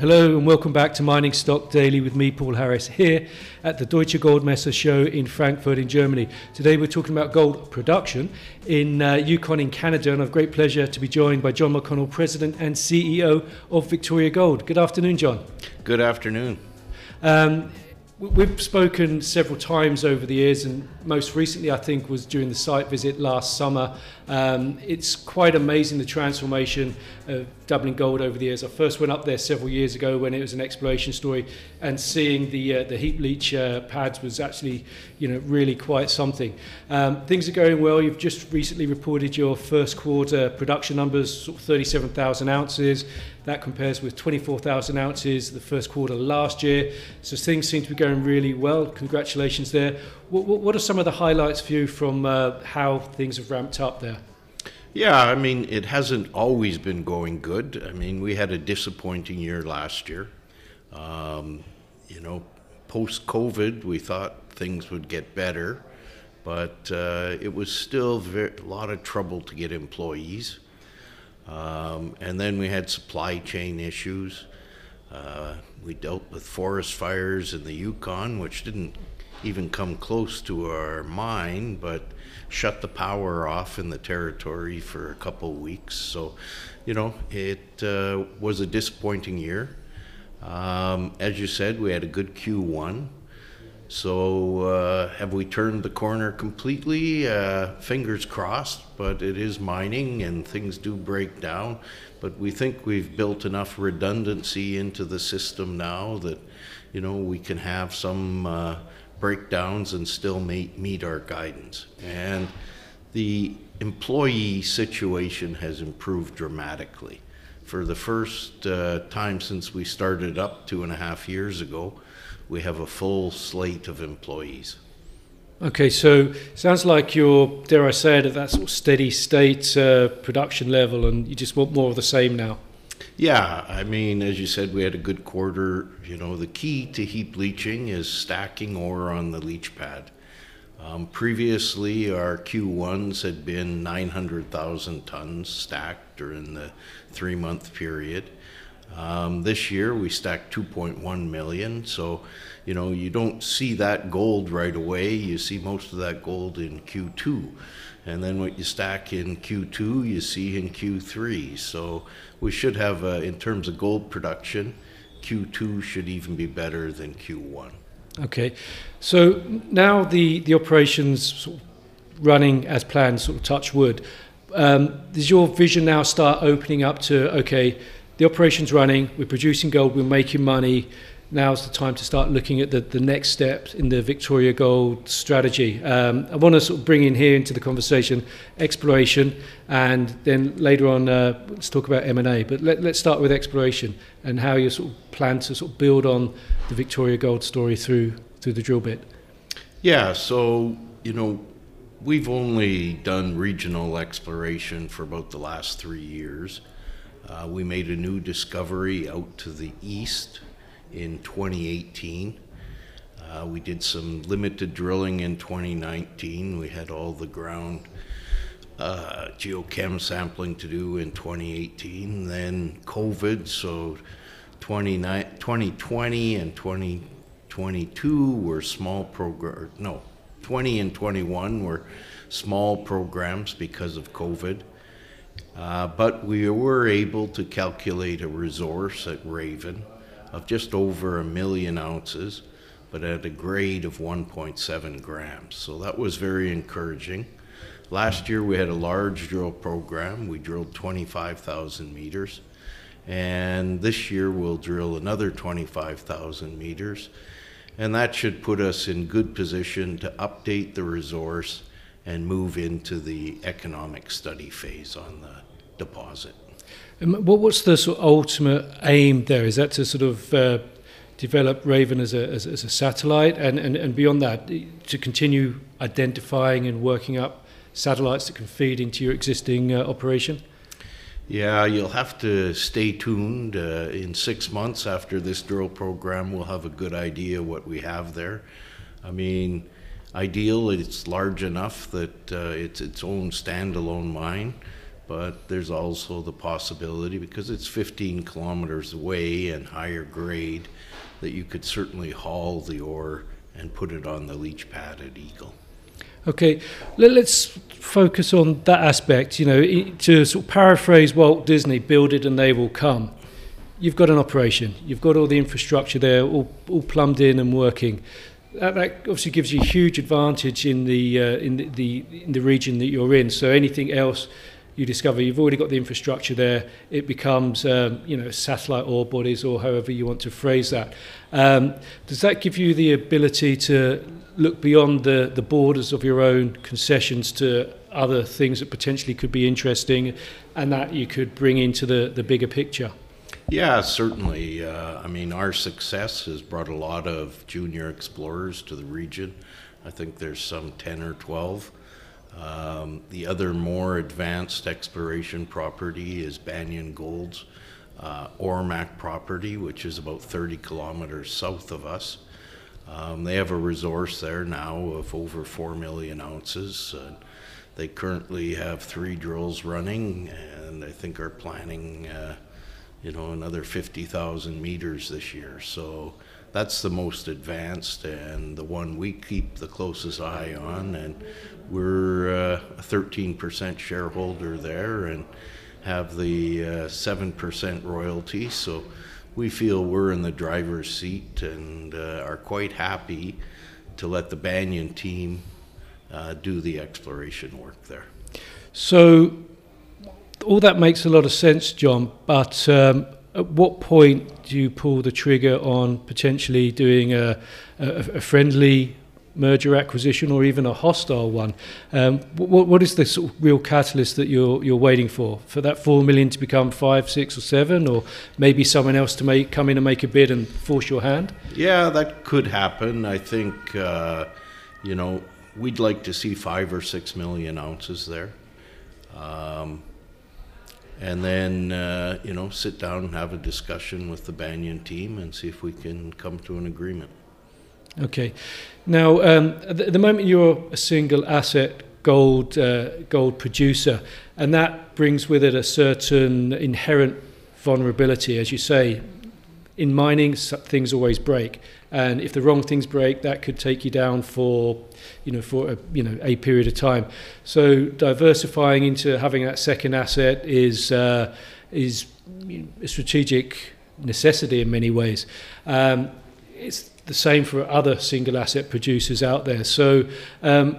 Hello and welcome back to Mining Stock Daily with me, Paul Harris, here at the Deutsche Goldmesse show in Frankfurt in Germany. Today we're talking about gold production in uh, Yukon in Canada, and I've great pleasure to be joined by John McConnell, President and CEO of Victoria Gold. Good afternoon, John. Good afternoon. Um, We've spoken several times over the years, and most recently, I think, was during the site visit last summer. Um, it's quite amazing the transformation of Dublin Gulch over the years. I first went up there several years ago when it was an exploration story, and seeing the uh, the heap leach uh, pads was actually, you know, really quite something. Um, things are going well. You've just recently reported your first quarter production numbers, sort of 37,000 ounces. That compares with 24,000 ounces the first quarter last year. So things seem to be going really well. Congratulations there. What, what are some of the highlights for you from uh, how things have ramped up there? Yeah, I mean, it hasn't always been going good. I mean, we had a disappointing year last year. Um, you know, post COVID, we thought things would get better, but uh, it was still a lot of trouble to get employees. Um, and then we had supply chain issues. Uh, we dealt with forest fires in the Yukon, which didn't even come close to our mine, but shut the power off in the territory for a couple weeks. So, you know, it uh, was a disappointing year. Um, as you said, we had a good Q1. So, uh, have we turned the corner completely? Uh, fingers crossed, but it is mining and things do break down. But we think we've built enough redundancy into the system now that, you know, we can have some uh, breakdowns and still meet, meet our guidance. And the employee situation has improved dramatically. For the first uh, time since we started up two and a half years ago, we have a full slate of employees. Okay, so sounds like you're, dare I say it, at that sort of steady state uh, production level, and you just want more of the same now. Yeah, I mean, as you said, we had a good quarter. You know, the key to heap leaching is stacking ore on the leach pad. Um, previously, our Q1s had been 900,000 tons stacked during the three month period. Um, this year we stacked 2.1 million. So, you know, you don't see that gold right away. You see most of that gold in Q2. And then what you stack in Q2, you see in Q3. So we should have, uh, in terms of gold production, Q2 should even be better than Q1. Okay. So now the, the operations running as planned, sort of touch wood. Um, does your vision now start opening up to, okay, the operation's running, we're producing gold, we're making money. Now's the time to start looking at the, the next steps in the Victoria Gold strategy. Um, I want to sort of bring in here into the conversation exploration, and then later on uh, let's talk about M&A. But let, let's start with exploration and how you sort of plan to sort of build on the Victoria Gold story through through the drill bit. Yeah, so you know we've only done regional exploration for about the last three years. Uh, we made a new discovery out to the east in 2018. Uh, we did some limited drilling in 2019. We had all the ground uh, geochem sampling to do in 2018. Then COVID, so 2020 and 2022 were small program. No, 20 and 21 were small programs because of COVID. Uh, but we were able to calculate a resource at Raven of just over a million ounces, but at a grade of 1.7 grams. So that was very encouraging. Last year we had a large drill program. We drilled 25,000 meters. And this year we'll drill another 25,000 meters. And that should put us in good position to update the resource and move into the economic study phase on the deposit. And what's the sort of ultimate aim there? Is that to sort of uh, develop Raven as a, as, as, a satellite and, and, and beyond that, to continue identifying and working up satellites that can feed into your existing uh, operation? Yeah, you'll have to stay tuned. Uh, in six months after this drill program, we'll have a good idea what we have there. I mean, ideal, it's large enough that uh, it's its own standalone mine but there's also the possibility because it's 15 kilometers away and higher grade that you could certainly haul the ore and put it on the leach pad at Eagle. Okay, Let, us focus on that aspect. You know, to sort of paraphrase Walt Disney, build it and they will come. You've got an operation, you've got all the infrastructure there, all, all plumbed in and working. that, that obviously gives you a huge advantage in the, uh, in the, the in the region that you're in. So anything else you discover, you've already got the infrastructure there. It becomes um, you know satellite ore bodies or however you want to phrase that. Um, does that give you the ability to look beyond the the borders of your own concessions to other things that potentially could be interesting, and that you could bring into the the bigger picture? Yeah, certainly. Uh, I mean, our success has brought a lot of junior explorers to the region. I think there's some 10 or 12. Um, the other more advanced exploration property is Banyan Gold's uh, AurMac property, which is about 30 kilometers south of us. Um, they have a resource there now of over 4 million ounces. Uh, they currently have three drills running, and I think are planning, uh, you know, another 50,000 meters this year. So that's the most advanced and the one we keep the closest eye on. And we're uh, a 13% shareholder there and have the uh, 7% royalty. So we feel we're in the driver's seat and uh, are quite happy to let the Banyan team uh, do the exploration work there. So all that makes a lot of sense, John, but um, at what point do you pull the trigger on potentially doing a, a, a friendly merger acquisition or even a hostile one? Um, what, what is the sort of real catalyst that you're you're waiting for for that four million to become five, six, or seven, or maybe someone else to make come in and make a bid and force your hand? Yeah, that could happen. I think uh, you know we'd like to see five or six million ounces there. Um, and then uh, you know sit down and have a discussion with the Banyan team and see if we can come to an agreement. Okay, now um, at the moment you're a single asset gold uh, gold producer, and that brings with it a certain inherent vulnerability, as you say. In mining, things always break, and if the wrong things break, that could take you down for you know, for a, you know, a period of time. So diversifying into having that second asset is, uh, is a strategic necessity in many ways. Um, it's the same for other single asset producers out there. So um,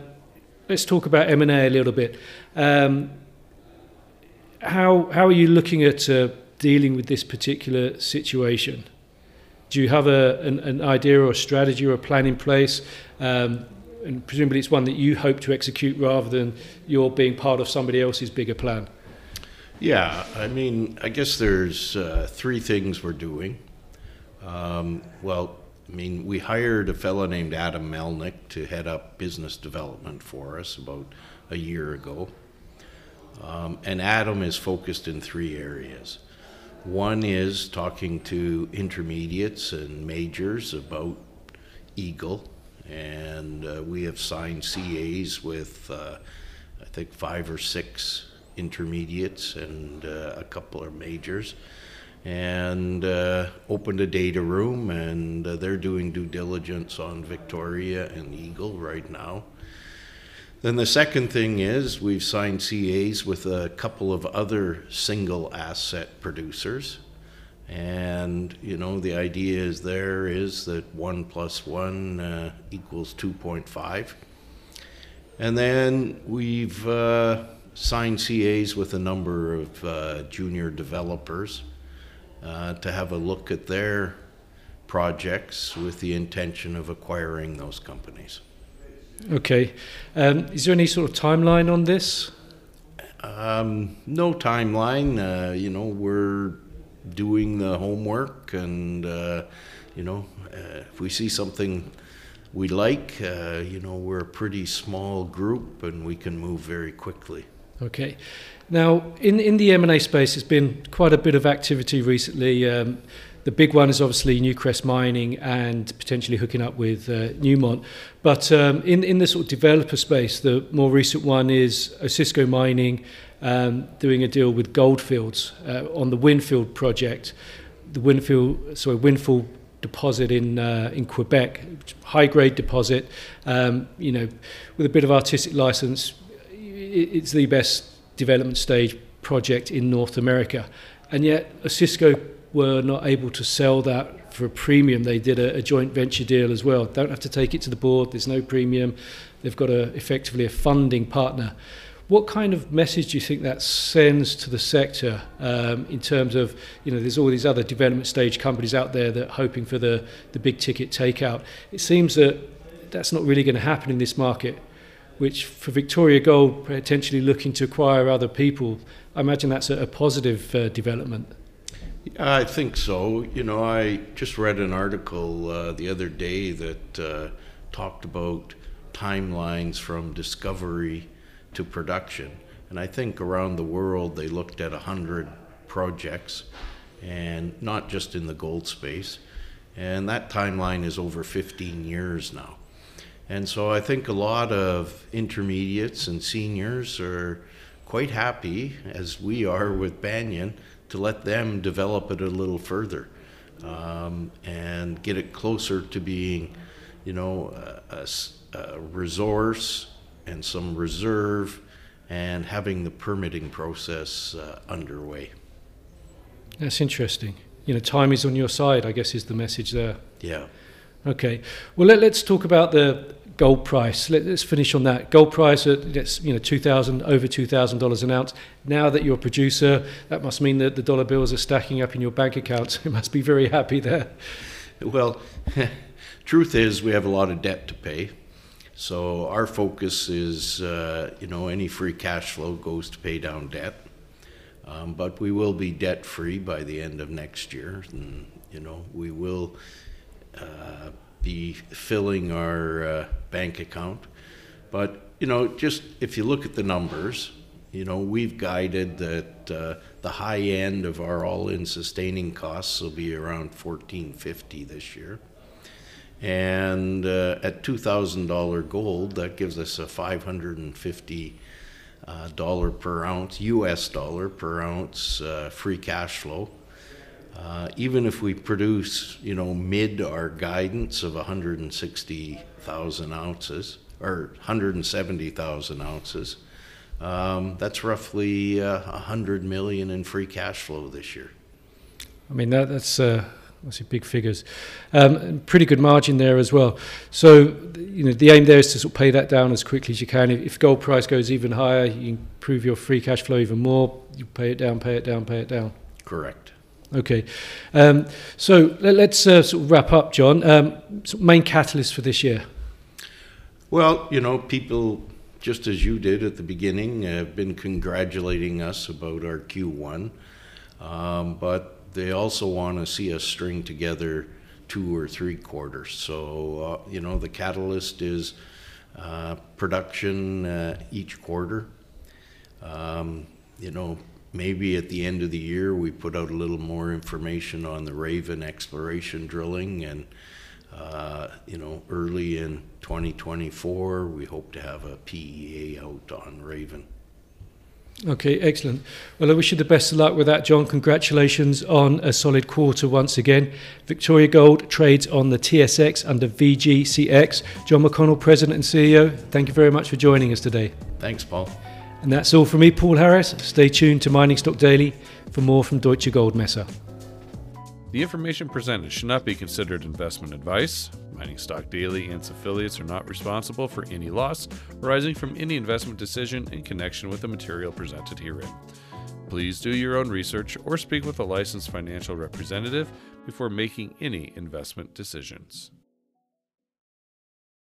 let's talk about M&A a little bit. Um, how, how are you looking at uh, dealing with this particular situation? Do you have a, an, an idea or a strategy or a plan in place? Um, and presumably it's one that you hope to execute rather than you're being part of somebody else's bigger plan. Yeah, I mean, I guess there's uh, three things we're doing. Um, well, I mean, we hired a fellow named Adam Melnick to head up business development for us about a year ago. Um, and Adam is focused in three areas. One is talking to intermediates and majors about Eagle and uh, we have signed CAs with uh, I think five or six intermediates and uh, a couple of majors, and uh, opened a data room, and uh, they're doing due diligence on Victoria and Eagle right now. Then the second thing is we've signed CAs with a couple of other single asset producers and, you know, the idea is there is that one plus one uh, equals 2.5. And then we've uh, signed CAs with a number of uh, junior developers uh, to have a look at their projects with the intention of acquiring those companies. Okay. Um, is there any sort of timeline on this? Um, no timeline. Uh, you know, we're doing the homework, and uh, you know, uh, if we see something we like, uh, you know, we're a pretty small group, and we can move very quickly. Okay. Now, in in the M and A space, there's been quite a bit of activity recently. Um, the big one is obviously Newcrest Mining and potentially hooking up with uh, Newmont. But um, in, in the sort of developer space, the more recent one is Osisko Mining um, doing a deal with Gold Fields uh, on the Winfield project, the Winfield, sorry, Windfall deposit in uh, in Quebec, high grade deposit. Um, you know, with a bit of artistic license, it's the best development stage project in North America, and yet Osisko were not able to sell that for a premium. They did a, a joint venture deal as well. Don't have to take it to the board. There's no premium. They've got a, effectively a funding partner. What kind of message do you think that sends to the sector um, in terms of, you know, there's all these other development stage companies out there that are hoping for the, the big ticket takeout. It seems that that's not really going to happen in this market, which for Victoria Gold potentially looking to acquire other people, I imagine that's a, a positive uh, development. I think so. You know, I just read an article uh, the other day that uh, talked about timelines from discovery to production. And I think around the world they looked at 100 projects, and not just in the gold space. And that timeline is over 15 years now. And so I think a lot of intermediates and seniors are quite happy, as we are with Banyan, to let them develop it a little further um, and get it closer to being, you know, a, a, resource and some reserve and having the permitting process uh, underway. That's interesting. You know, time is on your side, I guess, is the message there. Yeah. Okay. Well, let, us talk about the gold price. Let, us finish on that. Gold price at you know two thousand over two thousand dollars an ounce. Now that you're a producer, that must mean that the dollar bills are stacking up in your bank accounts. You must be very happy there. Well, truth is, we have a lot of debt to pay. So our focus is, uh, you know, any free cash flow goes to pay down debt. Um, but we will be debt free by the end of next year, and you know we will uh, be filling our uh, bank account. But you know, just if you look at the numbers, you know, we've guided that uh, the high end of our all-in sustaining costs will be around 1450 this year. And uh, at $2,000 gold, that gives us a 550 uh, dollar per ounce, US dollar per ounce uh, free cash flow. Uh, even if we produce, you know, mid our guidance of 160,000 ounces or 170,000 ounces, um, that's roughly uh, 100 million in free cash flow this year. I mean, that, that's uh, obviously big figures. Um, pretty good margin there as well. So, you know, the aim there is to sort of pay that down as quickly as you can. If, if gold price goes even higher, you improve your free cash flow even more. You pay it down, pay it down, pay it down. Correct. Okay. Um, so let, us uh, sort of wrap up, John. Um, of main catalyst for this year? Well, you know, people, just as you did at the beginning, have been congratulating us about our Q1. Um, but they also want to see us string together two or three quarters. So, uh, you know, the catalyst is uh, production uh, each quarter. Um, you know, maybe at the end of the year we put out a little more information on the Raven exploration drilling and uh, you know early in 2024 we hope to have a PEA out on Raven. Okay, excellent. Well, I wish you the best of luck with that, John. Congratulations on a solid quarter once again. Victoria Gold trades on the TSX under VGCX. John McConnell, President and CEO, thank you very much for joining us today. Thanks, Paul. And that's all from me, Paul Harris. Stay tuned to Mining Stock Daily for more from Deutsche Goldmesse. The information presented should not be considered investment advice. Mining Stock Daily and its affiliates are not responsible for any loss arising from any investment decision in connection with the material presented herein. Please do your own research or speak with a licensed financial representative before making any investment decisions.